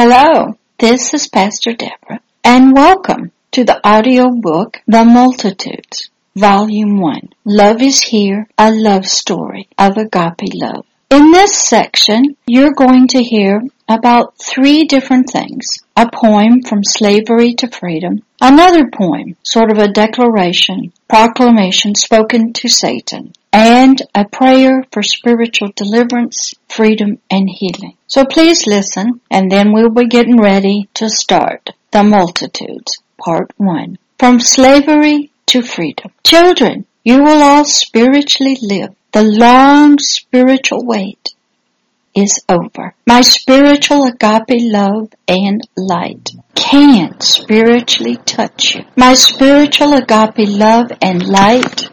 Hello, this is Pastor Deborah, and welcome to the audio book The Multitudes, Volume 1. Love is Here, a love story of agape love. In this section, you're going to hear about three different things. A poem from slavery to freedom, another poem, sort of a declaration, proclamation spoken to Satan, and a prayer for spiritual deliverance, freedom, and healing. So please listen, and then we'll be getting ready to start the multitudes, part one. From slavery to freedom. Children, you will all spiritually live. The long spiritual wait is over. My spiritual agape love and light can spiritually touch you. My spiritual agape love and light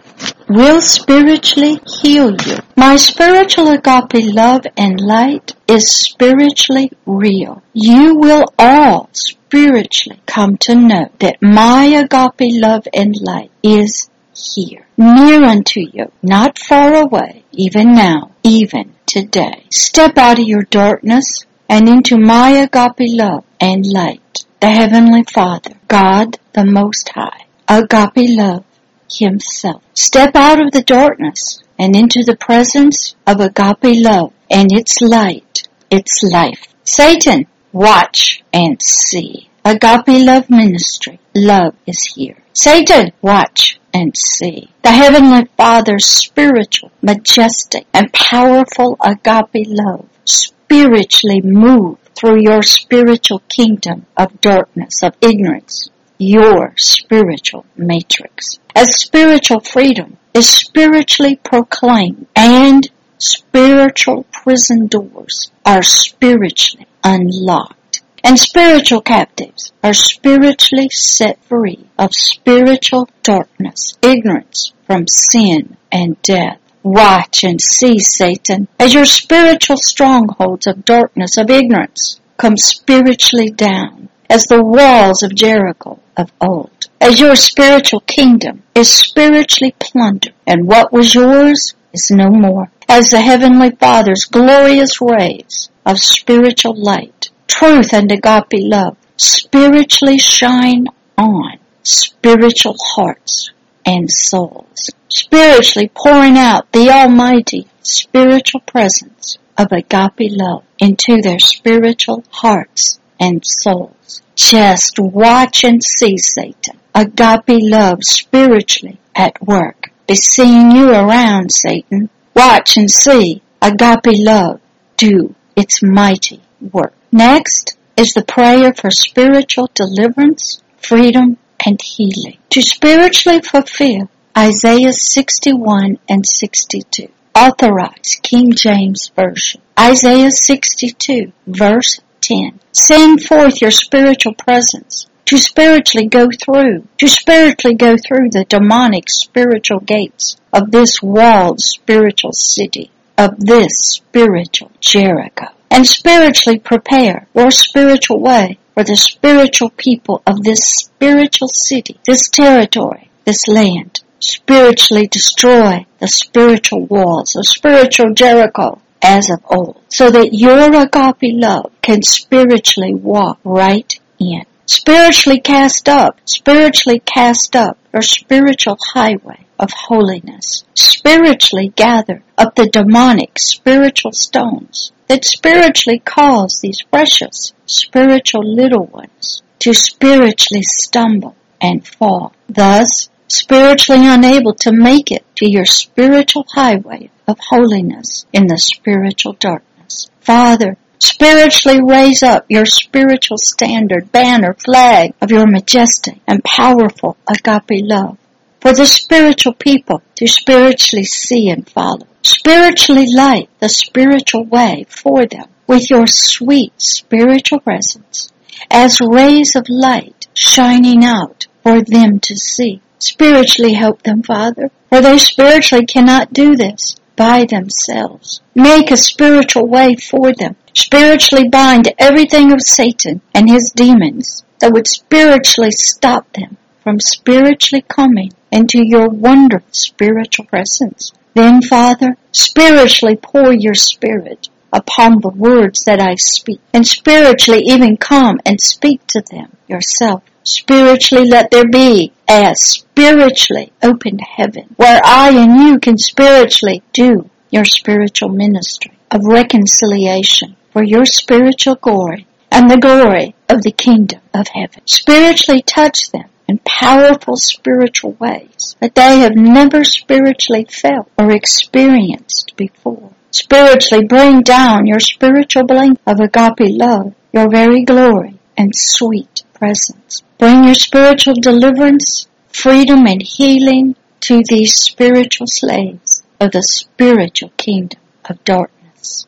will spiritually heal you. My spiritual agape love and light is spiritually real. You will all spiritually come to know that my agape love and light is here, near unto you, not far away, even now, even today. Step out of your darkness and into my agape love and light, the Heavenly Father, God the Most High, agape love himself. Step out of the darkness and into the presence of agape love and its light, its life. Satan, watch and see. Agape love ministry. Love is here. Satan, watch and see. The Heavenly Father's spiritual, majestic, and powerful agape love spiritually move through your spiritual kingdom of darkness, of ignorance, your spiritual matrix. As spiritual freedom is spiritually proclaimed and spiritual prison doors are spiritually unlocked and spiritual captives are spiritually set free of spiritual darkness, ignorance from sin and death. Watch and see, Satan, as your spiritual strongholds of darkness, of ignorance, come spiritually down as the walls of Jericho of old. As your spiritual kingdom is spiritually plundered, and what was yours is no more. As the Heavenly Father's glorious rays of spiritual light, truth and agape love spiritually shine on spiritual hearts and souls, spiritually pouring out the almighty spiritual presence of agape love into their spiritual hearts and souls. Just watch and see Satan. Agape love spiritually at work. Be seeing you around, Satan. Watch and see agape love do its mighty work. Next is the prayer for spiritual deliverance, freedom, and healing. To spiritually fulfill Isaiah 61 and 62. Authorized King James Version. Isaiah 62 verse 10. Send forth your spiritual presence to spiritually go through, to spiritually go through the demonic spiritual gates of this walled spiritual city, of this spiritual Jericho, and spiritually prepare your spiritual way for the spiritual people of this spiritual city, this territory, this land. Spiritually destroy the spiritual walls of spiritual Jericho as of old, so that your agape love can spiritually walk right in. Spiritually cast up, spiritually cast up your spiritual highway of holiness. Spiritually gather up the demonic spiritual stones that spiritually cause these precious spiritual little ones to spiritually stumble and fall. Thus, spiritually unable to make it to your spiritual highway of holiness in the spiritual darkness. Father, spiritually raise up your spiritual standard, banner, flag of your majestic and powerful agape love for the spiritual people to spiritually see and follow. Spiritually light the spiritual way for them with your sweet spiritual presence as rays of light shining out for them to see. Spiritually help them, Father, for they spiritually cannot do this by themselves. Make a spiritual way for them. Spiritually bind everything of Satan and his demons that would spiritually stop them from spiritually coming into your wonderful spiritual presence. Then, Father, spiritually pour your spirit upon the words that I speak, and spiritually even come and speak to them yourself. Spiritually let there be a spiritually opened heaven where I and you can spiritually do your spiritual ministry of reconciliation for your spiritual glory and the glory of the kingdom of heaven. Spiritually touch them in powerful spiritual ways that they have never spiritually felt or experienced before. Spiritually bring down your spiritual blanket of agape love, your very glory and sweet presence. Bring your spiritual deliverance, freedom and healing to these spiritual slaves of the spiritual kingdom of darkness,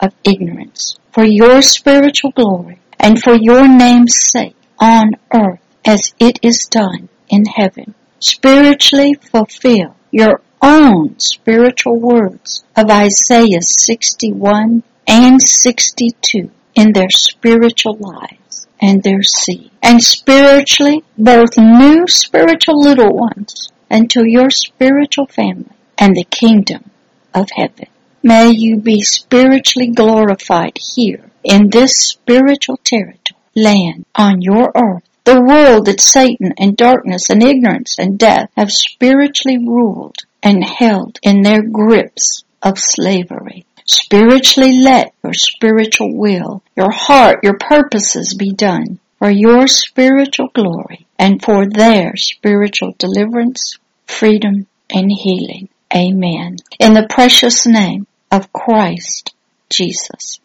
of ignorance, for your spiritual glory and for your name's sake on earth as it is done in heaven. Spiritually fulfill your own spiritual words of Isaiah 61 and 62 in their spiritual lives and their seed. And spiritually, both new spiritual little ones unto your spiritual family and the kingdom of heaven. May you be spiritually glorified here in this spiritual territory, land on your earth the world that Satan and darkness and ignorance and death have spiritually ruled and held in their grips of slavery. Spiritually let your spiritual will, your heart, your purposes be done for your spiritual glory and for their spiritual deliverance, freedom, and healing. Amen. In the precious name of Christ Jesus.